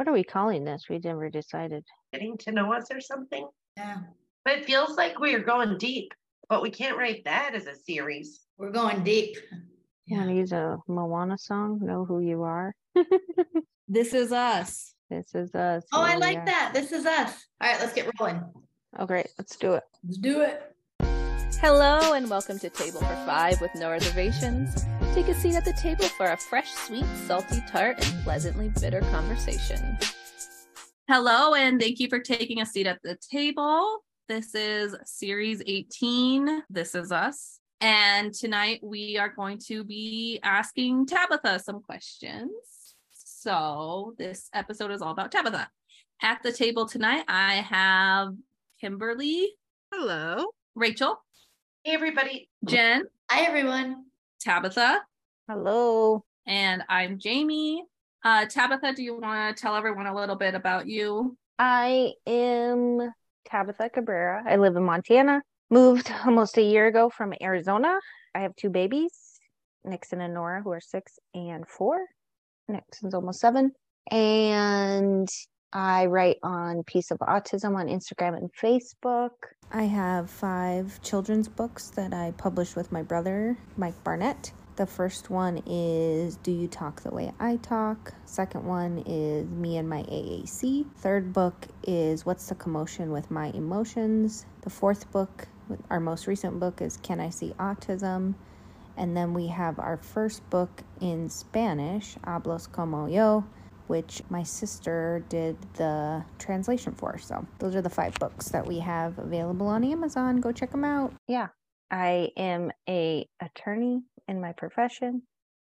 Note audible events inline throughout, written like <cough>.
What are we calling this? We never decided. Getting to know us or something. Yeah, But it feels like we are going deep, but we can't write that as a series. we're going deep. You want to use a Moana song? Know who you are. <laughs> This is us. This is us. Oh, I like are. that. This is us. All right, let's get rolling. Oh, great. Let's do it. Let's do it. Hello and welcome to Table for Five with no reservations. Take a seat at the table for a fresh, sweet, salty tart, and pleasantly bitter conversation. Hello, and thank you for taking a seat at the table. This is series 18. This is us. And tonight we are going to be asking Tabitha some questions. So, this episode is all about Tabitha. At the table tonight, I have Kimberly, Hello. Rachel, Hey, everybody. Jenn, Hi, everyone. Tabitha, Hello. and I'm Jamie. Uh, Tabitha, do you want to tell everyone a little bit about you? I am Tabitha Cabrera. I live in Montana. Moved almost a year ago from Arizona. I have two babies, Nixon and Nora, who are six and four. Nixon's almost seven. And I write on Peace of Autism on Instagram and Facebook. I have five children's books that I published with my brother, Mike Barnett. The first one is Do You Talk the Way I Talk? Second one is Me and My AAC. Third book is What's the Commotion with My Emotions? The fourth book, our most recent book, is Can I See Autism? And then we have our first book in Spanish, Hablas Como Yo, which my sister did the translation for. So those are the five books that we have available on Amazon. Go check them out. Yeah. I am a attorney in my profession.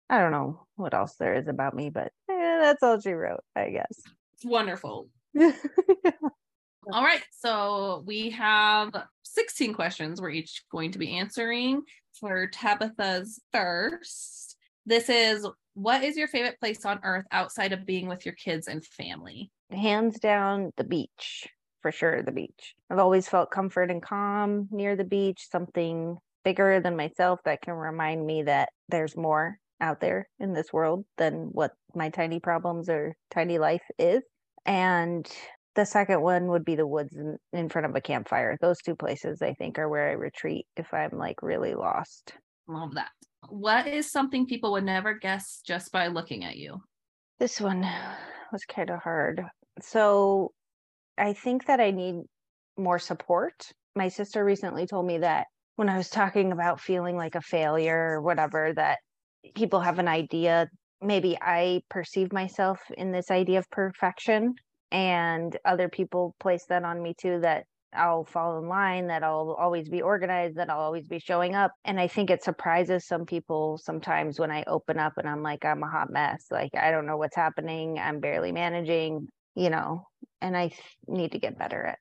I don't know what else there is about me, but eh, that's all she wrote, I guess. It's wonderful. <laughs> All right, so we have 16 questions we're each going to be answering. For Tabitha's first, this is what is your favorite place on earth outside of being with your kids and family? Hands down, the beach. For sure, the beach. I've always felt comfort and calm near the beach, something bigger than myself that can remind me that there's more out there in this world than what my tiny problems or tiny life is. And the second one would be the woods in, in front of a campfire. Those two places, I think, are where I retreat if I'm like really lost. Love that. What is something people would never guess just by looking at you? This one was kind of hard. So I think that I need more support. My sister recently told me that when I was talking about feeling like a failure or whatever, that people have an idea. Maybe I perceive myself in this idea of perfection, and other people place that on me too that I'll fall in line, that I'll always be organized, that I'll always be showing up. And I think it surprises some people sometimes when I open up and I'm like, I'm a hot mess. Like, I don't know what's happening. I'm barely managing, you know, and I need to get better at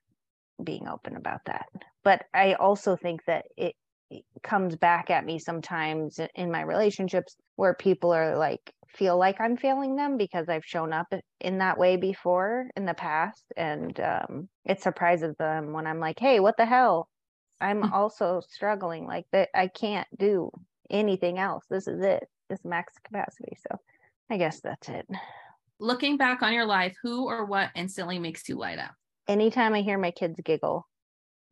being open about that. But I also think that it, it comes back at me sometimes in my relationships where people are like, feel like I'm failing them because I've shown up in that way before in the past. And um, it surprises them when I'm like, hey, what the hell? I'm also struggling like that. I can't do anything else. This is it. This max capacity. So I guess that's it. Looking back on your life, who or what instantly makes you light up? Anytime I hear my kids giggle,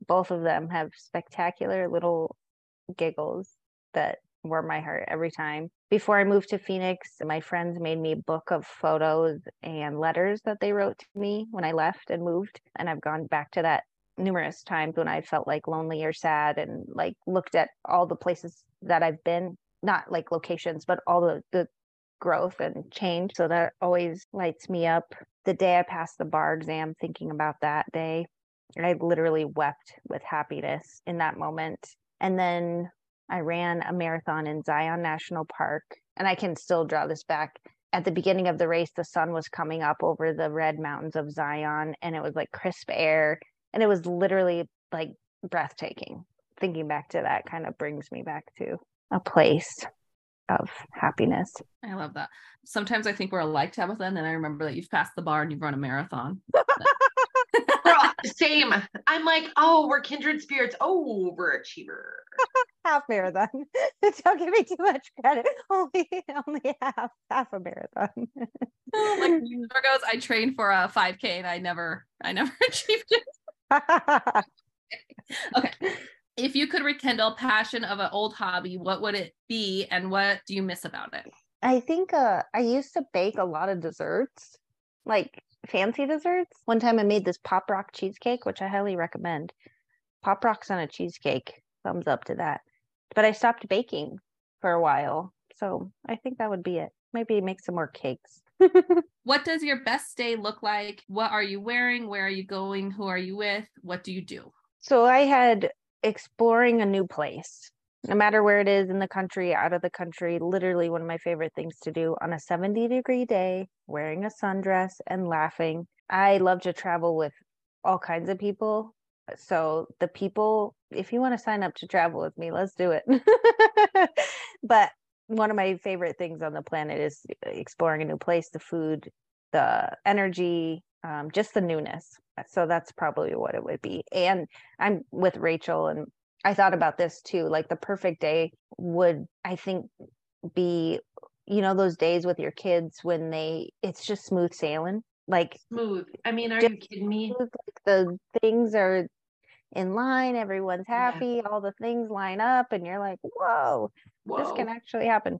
both of them have spectacular little giggles that warm my heart every time. Before I moved to Phoenix, my friends made me a book of photos and letters that they wrote to me when I left and moved. And I've gone back to that numerous times when I felt like lonely or sad and like looked at all the places that I've been, not like locations, but all the, the growth and change. So that always lights me up. The day I passed the bar exam, thinking about that day, I literally wept with happiness in that moment. And then I ran a marathon in Zion National Park, and I can still draw this back. At the beginning of the race, the sun was coming up over the red mountains of Zion, and it was like crisp air, and it was literally like breathtaking. Thinking back to that kind of brings me back to a place of happiness. I love that. Sometimes I think we're alike, Tabitha, and then I remember that you've passed the bar and you've run a marathon. <laughs> We're all the same. I'm like, oh, we're kindred spirits. Oh, we're overachiever. Half marathon. <laughs> Don't give me too much credit. <laughs> Only only half half a marathon. like <laughs> Virgos, I trained for a 5K and I never, I never achieved it. Okay. If you could rekindle passion of an old hobby, what would it be and what do you miss about it? I think uh I used to bake a lot of desserts, like fancy desserts. One time I made this pop rock cheesecake, which I highly recommend. Pop rocks on a cheesecake. Thumbs up to that. But I stopped baking for a while. So I think that would be it. Maybe make some more cakes. <laughs> What does your best day look like? What are you wearing? Where are you going? Who are you with? What do you do? So I had exploring a new place, no matter where it is in the country, out of the country, literally one of my favorite things to do on a 70 degree day, wearing a sundress and laughing. I love to travel with all kinds of people. So the people, if you want to sign up to travel with me, let's do it. <laughs> but one of my favorite things on the planet is exploring a new place, the food, the energy, um, just the newness. So that's probably what it would be. And I'm with Rachel, and I thought about this too. Like the perfect day would, I think, be, you know, those days with your kids when they, it's just smooth sailing. Like Smooth. I mean, are you kidding me? smooth, like the things are in line, everyone's Yeah. happy, all the things line up, and you're like, whoa, this can actually happen.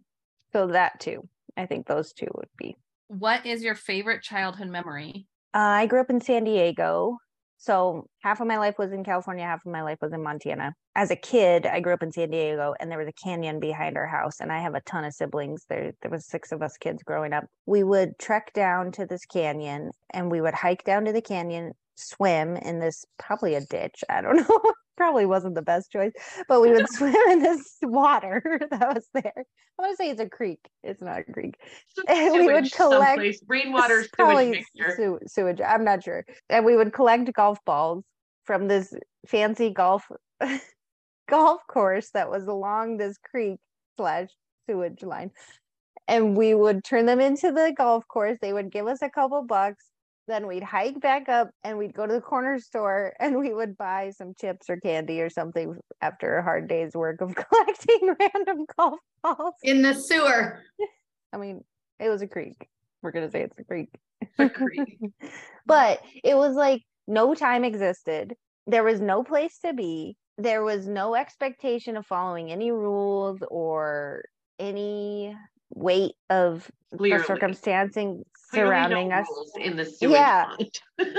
So that too. I think those two would be. What is your favorite childhood memory? Uh, I grew up in San Diego. So half of my life was in California, half of my life was in Montana. As a kid, I grew up in San Diego and there was a canyon behind our house and I have a ton of siblings. There there was six of us kids growing up. We would trek down to this canyon and we would hike down to the canyon, swim in this probably a ditch. I don't <laughs> know. Probably wasn't the best choice, but we would <laughs> swim in this water <laughs> that was there. I want to say it's a creek. It's not a creek. <laughs> And we would collect someplace. Rainwater sewage mixture. sewage. I'm not sure. And we would collect golf balls from this fancy golf golf course that was along this creek slash sewage line. And we would turn them into the golf course. They would give us a couple bucks. Then we'd hike back up and we'd go to the corner store <laughs> and we would buy some chips or candy or something after a hard day's work of <laughs> collecting <laughs> random golf balls. In the sewer. I mean, it was a creek. We're gonna say it's a creek. A creek. but it was like no time existed. There was no place to be. There was no expectation of following any rules or any weight of the Clearly. circumstancing Clearly no surrounding us in the sewage Yeah. pond.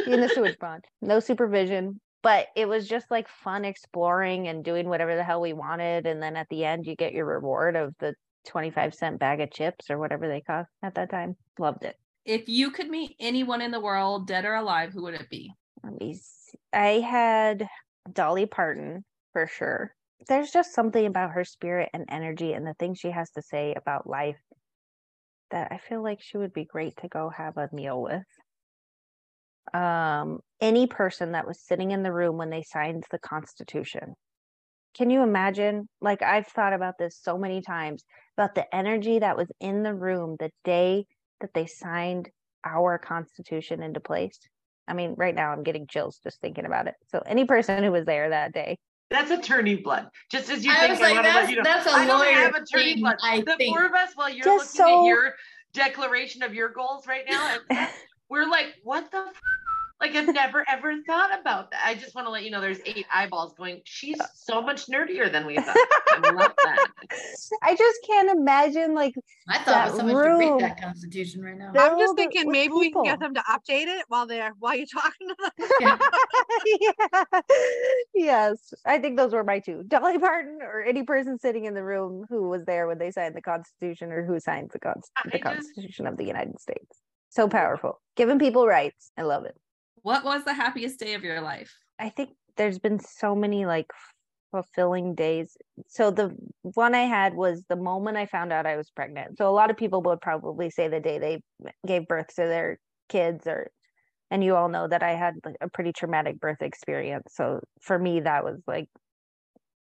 in the <laughs> sewage pond. No supervision. But it was just like fun exploring and doing whatever the hell we wanted. And then at the end, you get your reward of the 25 cent bag of chips or whatever they cost at that time. Loved it. If you could meet anyone in the world, dead or alive, who would it be? Let me see. I had Dolly Parton for sure. There's just something about her spirit and energy and the things she has to say about life that I feel like she would be great to go have a meal with. Um, any person that was sitting in the room when they signed the Constitution. Can you imagine? Like, I've thought about this so many times about the energy that was in the room the day that they signed our Constitution into place. I mean, right now I'm getting chills just thinking about it. So any person who was there that day, That's attorney blood. Just as you I think, was I like, want to let that's, you know. that's a I don't lawyer have attorney thing, blood. I the think. four of us, while you're Just looking so- at your declaration of your goals right now, and <laughs> we're like, what the? F-? Like I've never ever thought about that. I just want to let you know there's eight eyeballs going. She's so much nerdier than we thought. I love that. I just can't imagine like I thought that it was someone should room. read that constitution right now. There- I'm just thinking with maybe we can get them to update it while they're while you're talking to them. <laughs> <laughs> Yeah. yeah. <laughs> yes, I think those were my two. Dolly Parton or any person sitting in the room who was there when they signed the Constitution or who signed the, Const- I the just- Constitution of the United States. So powerful. Giving people rights. I love it. What was the happiest day of your life? I think there's been so many like fulfilling days. So the one I had was the moment I found out I was pregnant. So a lot of people would probably say the day they gave birth to their kids or and you all know that I had like, a pretty traumatic birth experience. So for me that was like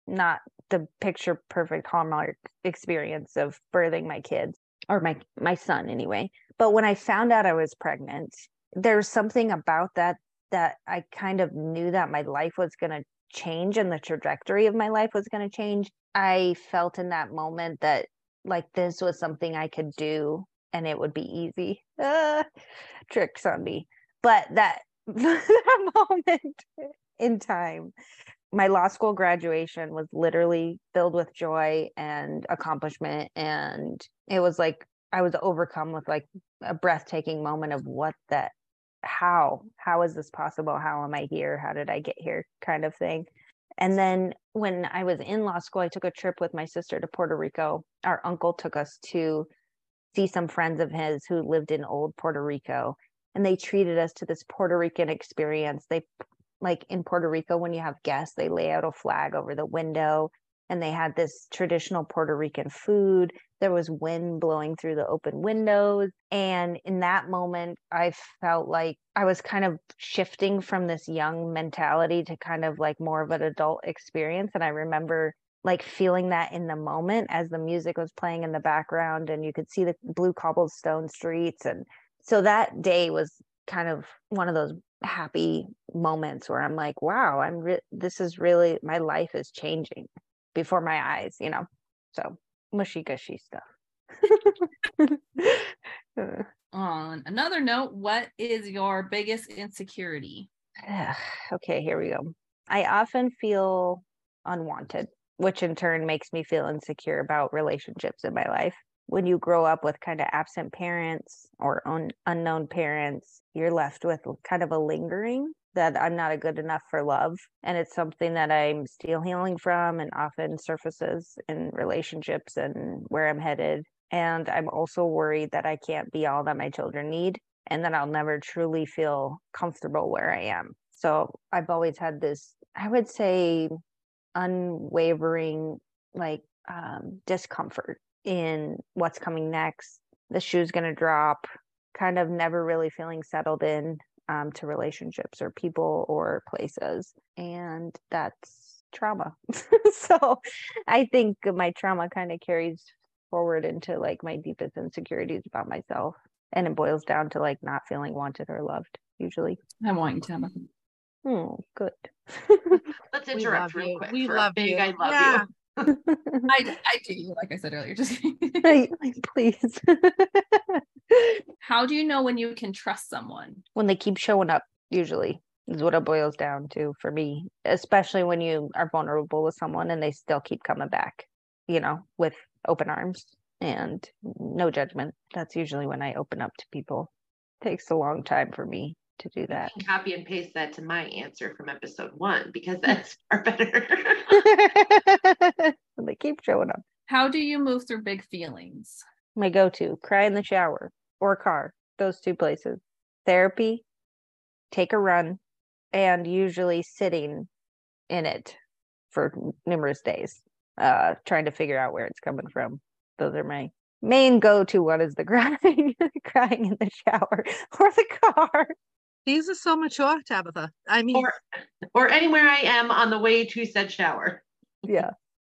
not the picture perfect hallmark experience of birthing my kids or my my son anyway. But when I found out I was pregnant, there's something about that that I kind of knew that my life was going to change and the trajectory of my life was going to change, I felt in that moment that like this was something I could do and it would be easy. Uh, <laughs> tricks on me. But that <laughs> that moment in time, my law school graduation was literally filled with joy and accomplishment. And it was like I was overcome with like a breathtaking moment of what that, how, how is this possible? How am I here? How did I get here? Kind of thing. And then when I was in law school, I took a trip with my sister to Puerto Rico. Our uncle took us to see some friends of his who lived in old Puerto Rico and they treated us to this Puerto Rican experience. They like in Puerto Rico when you have guests, they lay out a flag over the window and they had this traditional Puerto Rican food. There was wind blowing through the open windows. And in that moment, I felt like I was kind of shifting from this young mentality to kind of like more of an adult experience. And I remember like feeling that in the moment as the music was playing in the background and you could see the blue cobblestone streets and so that day was kind of one of those happy moments where i'm like wow i'm re- this is really my life is changing before my eyes you know so mushy gushy stuff <laughs> On another note, what is your biggest insecurity? okay here we go i often feel unwanted which in turn makes me feel insecure about relationships in my life. When you grow up with kind of absent parents or un- unknown parents, you're left with kind of a lingering that I'm not a good enough for love. And it's something that I'm still healing from and often surfaces in relationships and where I'm headed. And I'm also worried that I can't be all that my children need and that I'll never truly feel comfortable where I am. So I've always had this, I would say, unwavering like um, discomfort in what's coming next. The shoe's going to drop, kind of never really feeling settled in um, to relationships or people or places. And that's trauma. <laughs> so I think my trauma kind of carries forward into like my deepest insecurities about myself. And it boils down to like not feeling wanted or loved, usually. I want you to. Oh, good. <laughs> Let's interrupt love real you. quick. We love big you. I love Yeah. you. <laughs> I, I do, like I said earlier. Just Like, please. How do you know when you can trust someone? when they keep showing up, usually is what it boils down to for me, especially when you are vulnerable with someone and they still keep coming back, you know, with open arms and no judgment. That's usually when I open up to people. takes a long time for me to do that. Copy and paste that to my answer from episode one because hmm. that's <laughs> far better. <laughs> when they keep showing up. How do you move through big feelings? My go to cry in the shower or car, those two places. Therapy, take a run, and usually sitting in it for numerous days, uh, trying to figure out where it's coming from. Those are my main go to. One is the <laughs> crying, crying in the shower <laughs> or the car. These are so mature, Tabitha. I mean, or or anywhere I am on the way to said shower. Yeah.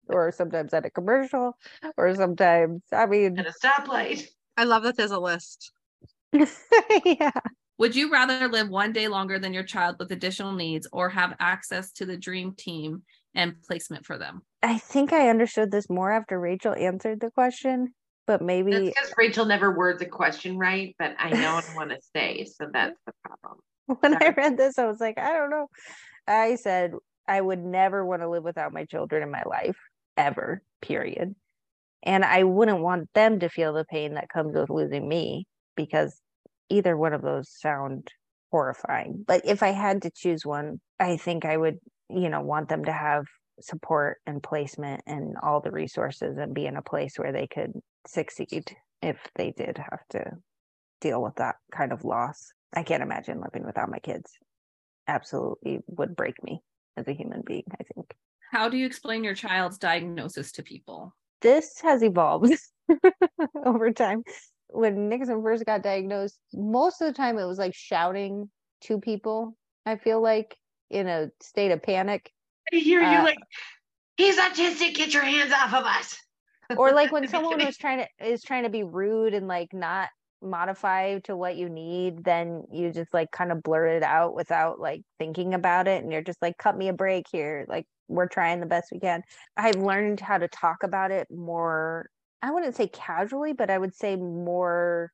Or sometimes at a commercial, or sometimes, I mean, At a stoplight. I love that there's a list. <laughs> yeah. Would you rather live one day longer than your child with additional needs or have access to the dream team and placement for them? I think I understood this more after Rachel answered the question, but maybe That's because Rachel never words a question right, but I know what I want to <laughs> say, so that's the problem. when I read this, I was like, I don't know. I said I would never want to live without my children in my life, ever, period. And I wouldn't want them to feel the pain that comes with losing me because either one of those sound horrifying. But if I had to choose one, I think I would, you know, want them to have support and placement and all the resources and be in a place where they could succeed if they did have to deal with that kind of loss. I can't imagine living without my kids. Absolutely would break me as a human being, I think. How do you explain your child's diagnosis to people? This has evolved <laughs> over time. When Nixon first got diagnosed, most of the time it was like shouting to people, I feel like in a state of panic. I hear you Uh, like, he's autistic, get your hands off of us. Or like <laughs> when someone beginning. was trying to is trying to be rude and like not modify to what you need, then you just like kind of blurt it out without like thinking about it. And you're just like, cut me a break here. Like, we're trying the best we can. I've learned how to talk about it more, I wouldn't say casually, but I would say more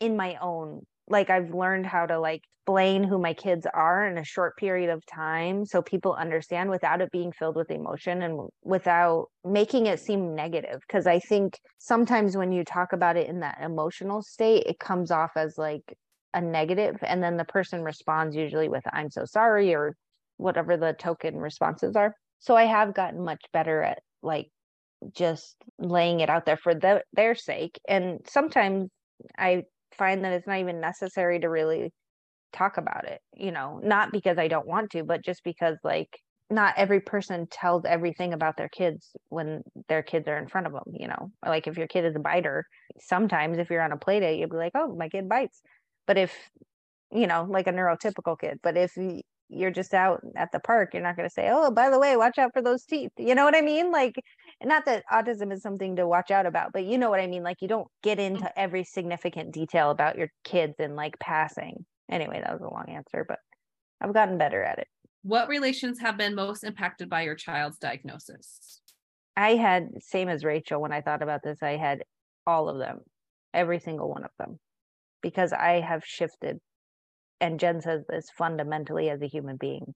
in my own like I've learned how to like explain who my kids are in a short period of time so people understand without it being filled with emotion and without making it seem negative because I think sometimes when you talk about it in that emotional state it comes off as like a negative and then the person responds usually with I'm so sorry or whatever the token responses are. So I have gotten much better at like just laying it out there for the, their sake and sometimes I find that it's not even necessary to really talk about it you know not because i don't want to but just because like not every person tells everything about their kids when their kids are in front of them you know? Like if your kid is a biter sometimes if you're on a play date you'll be like oh my kid bites. But if you know like a neurotypical kid but if you're just out at the park you're not going to say oh by the way watch out for those teeth. You know what i mean? Like not that autism is something to watch out about but you know what i mean like you don't get into mm-hmm. every significant detail about your kids and like passing. Anyway that was a long answer but i've gotten better at it. What relations have been most impacted by your child's diagnosis? i had same as rachel when i thought about this i had all of them every single one of them because i have shifted and jenn says this fundamentally as a human being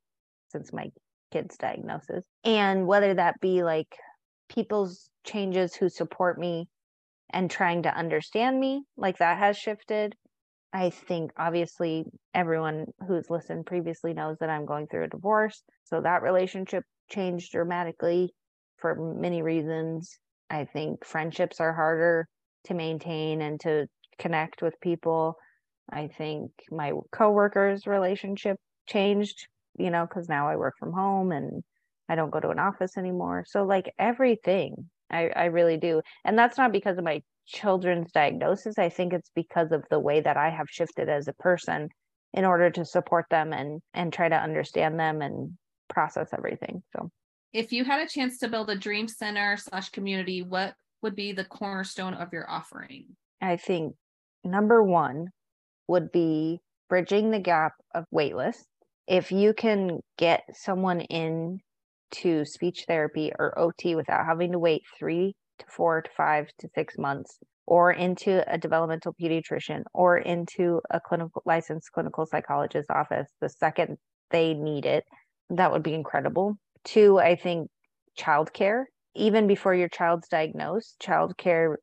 since my kid's diagnosis. And whether that be like people's changes who support me and trying to understand me like that has shifted. I think obviously everyone who's listened previously knows that i'm going through a divorce so that relationship changed dramatically for many reasons. I think friendships are harder to maintain and to connect with people. I think my coworkers relationship changed you know because now i work from home and I don't go to an office anymore. So like everything, I, I really do. And that's not because of my children's diagnosis. I think it's because of the way that I have shifted as a person in order to support them and and try to understand them and process everything. So If you had a chance to build a dream center slash community, what would be the cornerstone of your offering? I think number one would be bridging the gap of waitlist. If you can get someone in to speech therapy or OT without having to wait three to four to five to six months, or into a developmental pediatrician or into a clinical licensed clinical psychologist office the second they need it, that would be incredible. Two, I think childcare, even before your child's diagnosed, childcare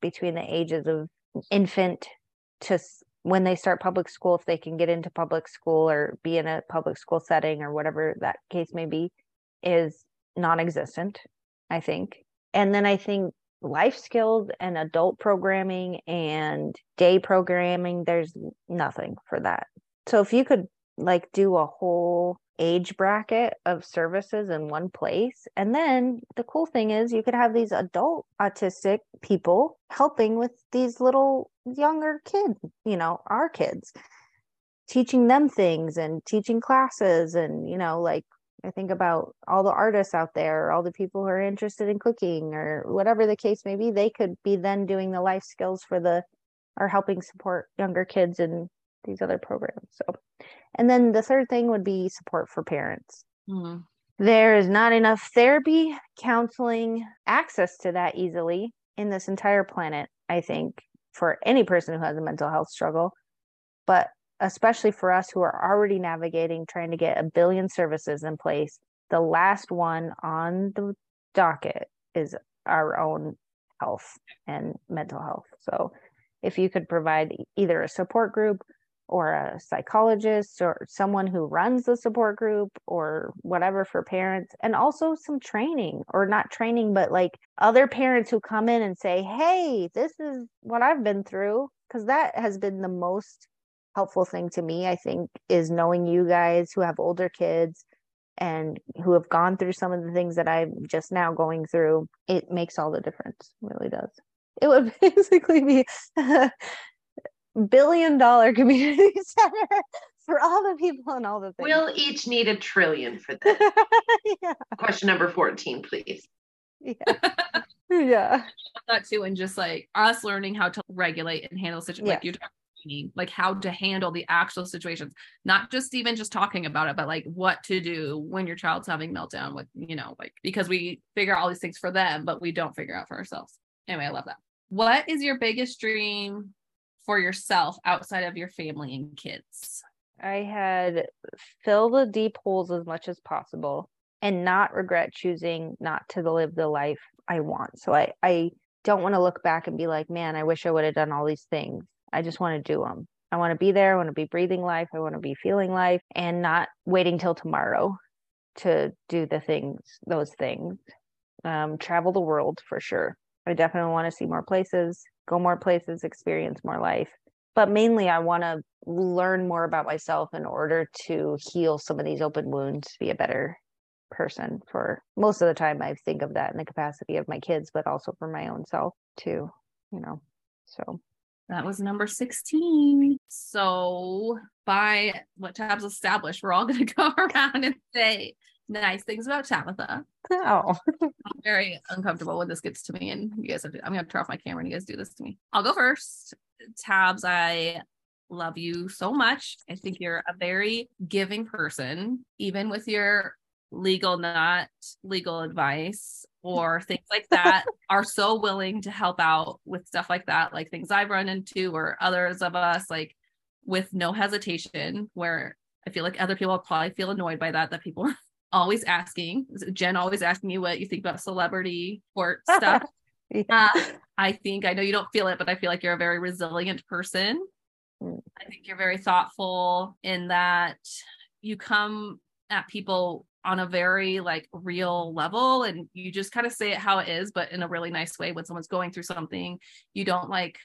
between the ages of infant to when they start public school, if they can get into public school or be in a public school setting or whatever that case may be, is non existent, I think. And then I think life skills and adult programming and day programming, there's nothing for that. So if you could like do a whole age bracket of services in one place. And then the cool thing is you could have these adult autistic people helping with these little younger kids, you know, our kids, teaching them things and teaching classes and, you know, like I think about all the artists out there, all the people who are interested in cooking or whatever the case may be, they could be then doing the life skills for the or helping support younger kids in these other programs. So, and then the third thing would be support for parents. Hmm. There is not enough therapy, counseling, access to that easily in this entire planet, I think, for any person who has a mental health struggle. But especially for us who are already navigating trying to get a billion services in place, the last one on the docket is our own health and mental health. So if you could provide either a support group or a psychologist or someone who runs the support group or whatever for parents and also some training or not training but like other parents who come in and say hey this is what i've been through because that has been the most helpful thing to me i think is knowing you guys who have older kids and who have gone through some of the things that i'm just now going through it makes all the difference it really does it would <laughs> basically be a <laughs> billion dollar community <laughs> center for all the people and all the things. We'll each need a trillion for this. yeah. Question number 14, please. yeah. yeah. that too, and just like us learning how to regulate and handle situations, like you're like how to handle the actual situations, not just even just talking about it, but like what to do when your child's having meltdown with, you know, like because we figure out all these things for them, but we don't figure out for ourselves. Anyway, I love that. What is your biggest dream for yourself outside of your family and kids? I had fill the deep holes as much as possible and not regret choosing not to live the life I want. So I, I don't want to look back and be like, man, I wish I would have done all these things. I just want to do them. I want to be there. I want to be breathing life. I want to be feeling life and not waiting till tomorrow to do the things, those things. Um, travel the world for sure. I definitely want to see more places, go more places, experience more life. But mainly, I want to learn more about myself in order to heal some of these open wounds, be a better person for most of the time. I think of that in the capacity of my kids, but also for my own self too, you know. So That was number 16. So, by what Tabs established, we're all going <laughs> to go around and say nice things about Tabitha. oh <laughs> I'm very uncomfortable when this gets to me, and you guys have to, I'm going to turn off my camera and you guys do this to me. I'll go first. Tabs, I love you so much. I think you're a very giving person, even with your legal, not legal advice <laughs> or things like that, are so willing to help out with stuff like that, like things I've run into or others of us, like with no hesitation, where I feel like other people probably feel annoyed by that, that people are <laughs> always asking. Jenn always asking me what you think about celebrity court <laughs> stuff. yeah. Uh, I think I know you don't feel it, but I feel like you're a very resilient person. Mm. I think you're very thoughtful in that you come at people on a very like real level and you just kind of say it how it is, but in a really nice way when someone's going through something. You don't like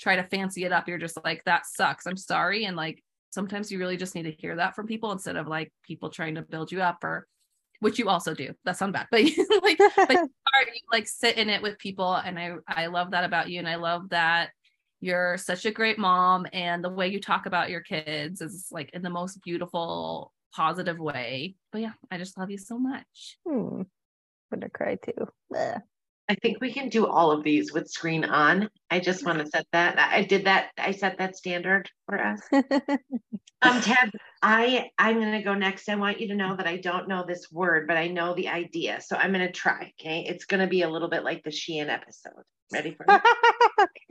try to fancy it up. You're just like, that sucks. I'm sorry. And like sometimes you really just need to hear that from people instead of like people trying to build you up or which you also do. That sounds bad, <laughs> but you like but <laughs> you are you like sit in it with people and I I love that about you and I love that you're such a great mom and the way you talk about your kids is like in the most beautiful positive way. But yeah, I just love you so much. Hmm. I'm gonna cry too. Bleh. I think we can do all of these with screen on. I just want to set that. I did that. I set that standard for us. <laughs> Um, Tab, I I'm gonna go next. I want you to know that I don't know this word, but I know the idea. So I'm gonna try. Okay, it's gonna be a little bit like the Sheehan episode. Ready for it?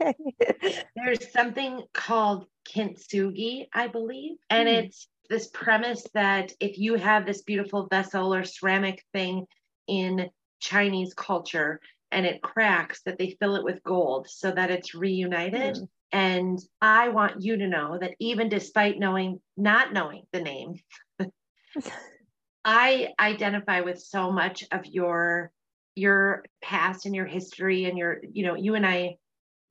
<laughs> okay. There's something called kintsugi, I believe, and Hmm. it's this premise that if you have this beautiful vessel or ceramic thing in Chinese culture and it cracks, that they fill it with gold so that it's reunited. Hmm. And I want you to know that even despite knowing, not knowing the name, I identify with so much of your your past and your history and your, you know, you and I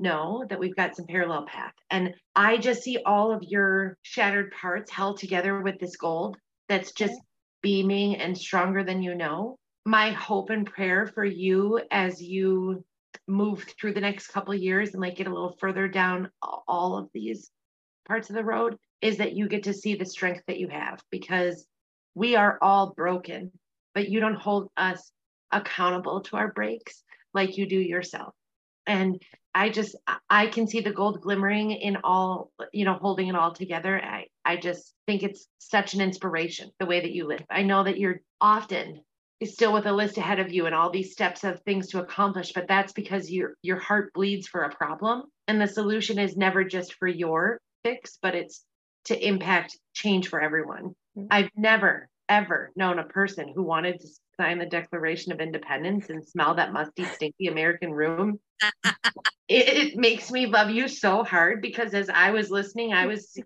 know that we've got some parallel path. And I just see all of your shattered parts held together with this gold that's just beaming and stronger than you know. My hope and prayer for you as you move through the next couple of years and like get a little further down all of these parts of the road is that you get to see the strength that you have because we are all broken, but you don't hold us accountable to our breaks like you do yourself. And I just I- can see the gold glimmering in all, you know, holding it all together. I I just think it's such an inspiration the way that you live. I know that you're often still with a list ahead of you and all these steps of things to accomplish, but that's because your your heart bleeds for a problem and the solution is never just for your fix, but it's to impact change for everyone. Mm. I've never ever known a person who wanted to sign the Declaration of Independence and smell that musty, stinky American room. <laughs> it, it makes me love you so hard because as I was listening, I was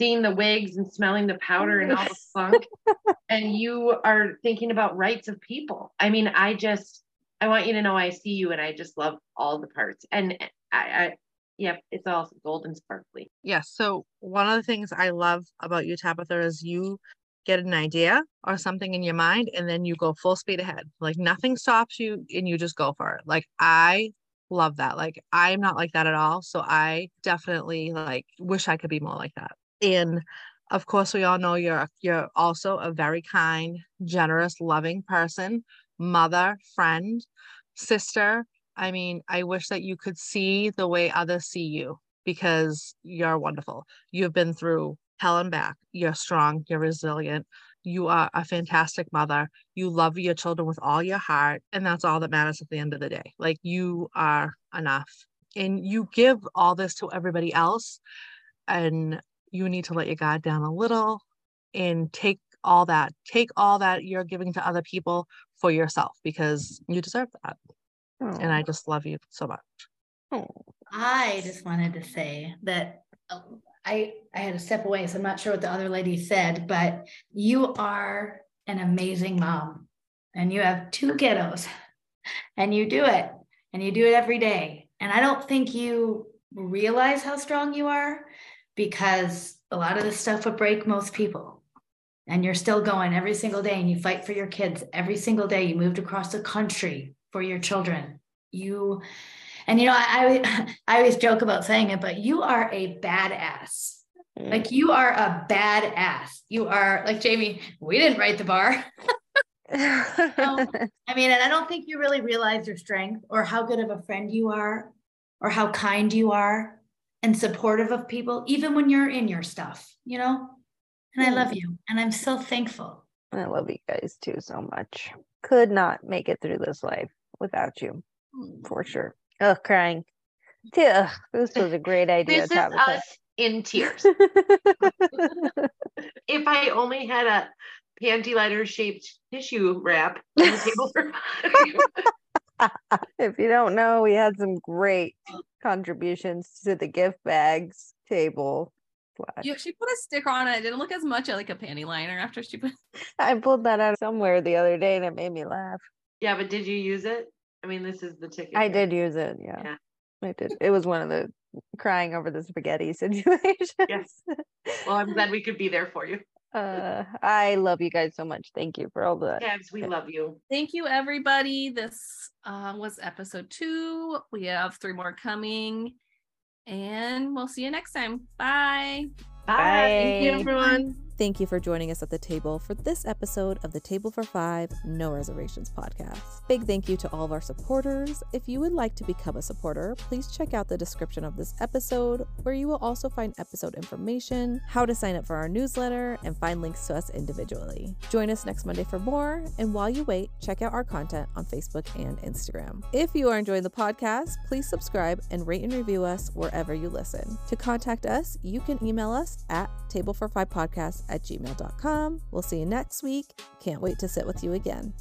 seeing the wigs and smelling the powder and all the funk. <laughs> and you are thinking about rights of people. I mean, I just, I want you to know I see you and I just love all the parts. And I, I yep, it's all golden sparkly. Yes. So one of the things I love about you, Tabitha, is you get an idea or something in your mind and then you go full speed ahead. Like nothing stops you and you just go for it. Like I love that. Like I'm not like that at all. So I definitely like wish I could be more like that. And of course we all know you're you're also a very kind, generous, loving person, mother, friend. sister. I mean, I wish that you could see the way others see you because you're wonderful. You've been through hell and back. You're strong, you're resilient. You are a fantastic mother. You love your children with all your heart. And that's all that matters at the end of the day. Like you are enough. And you give all this to everybody else. And you need to let your guard down a little and take all that, take all that you're giving to other people for yourself because you deserve that. And I just love you so much. Oh. I just wanted to say that um, I I had to step away, so I'm not sure what the other lady said, but you are an amazing mom, and you have two kiddos, and you do it, and you do it every day. And I don't think you realize how strong you are because a lot of this stuff would break most people. And you're still going every single day, and you fight for your kids every single day. You moved across the country for your children. You and you know, I, I, <laughs> I always joke about saying it, but you are a badass. Mm. Like you are a badass. You are like Jamie. We didn't write the bar. <laughs> I mean, and I don't think you really realize your strength or how good of a friend you are, or how kind you are, and supportive of people, even when you're in your stuff. You know. And I love you, and I'm so thankful. I love you guys too so much. Could not make it through this life without you, for sure. Ugh, crying. Ugh, this was a great <laughs> idea. This is us in tears. <laughs> if I only had a panty liner shaped tissue wrap <laughs> on the table for if you don't know, we had some great contributions to the gift bags table. Slash. You, she put a sticker on it. It didn't look as much like a panty liner after she put. I pulled that out somewhere the other day and it made me laugh. Yeah, but did you use it? I mean, this is the ticket. I here. did use it. Yeah. Yeah. I did. It was one of the crying over the spaghetti <laughs> situations. Yes. Well, I'm glad we could be there for you. Uh, I love you guys so much. Thank you for all the. Tabs, we love you. Thank you, everybody. This uh, was episode two. We have three more coming, and we'll see you next time. Bye. Bye. Thank you, Bye. everyone. Thank you for joining us at the table for this episode of the Table for Five No Reservations podcast. Big thank you to all of our supporters. If you would like to become a supporter, please check out the description of this episode, where you will also find episode information, how to sign up for our newsletter, and find links to us individually. Join us next Monday for more, and while you wait, check out our content on Facebook and Instagram. If you are enjoying the podcast, please subscribe and rate and review us wherever you listen. To contact us, you can email us at table for five podcast at gmail.com. We'll see you next week. Can't wait to sit with you again.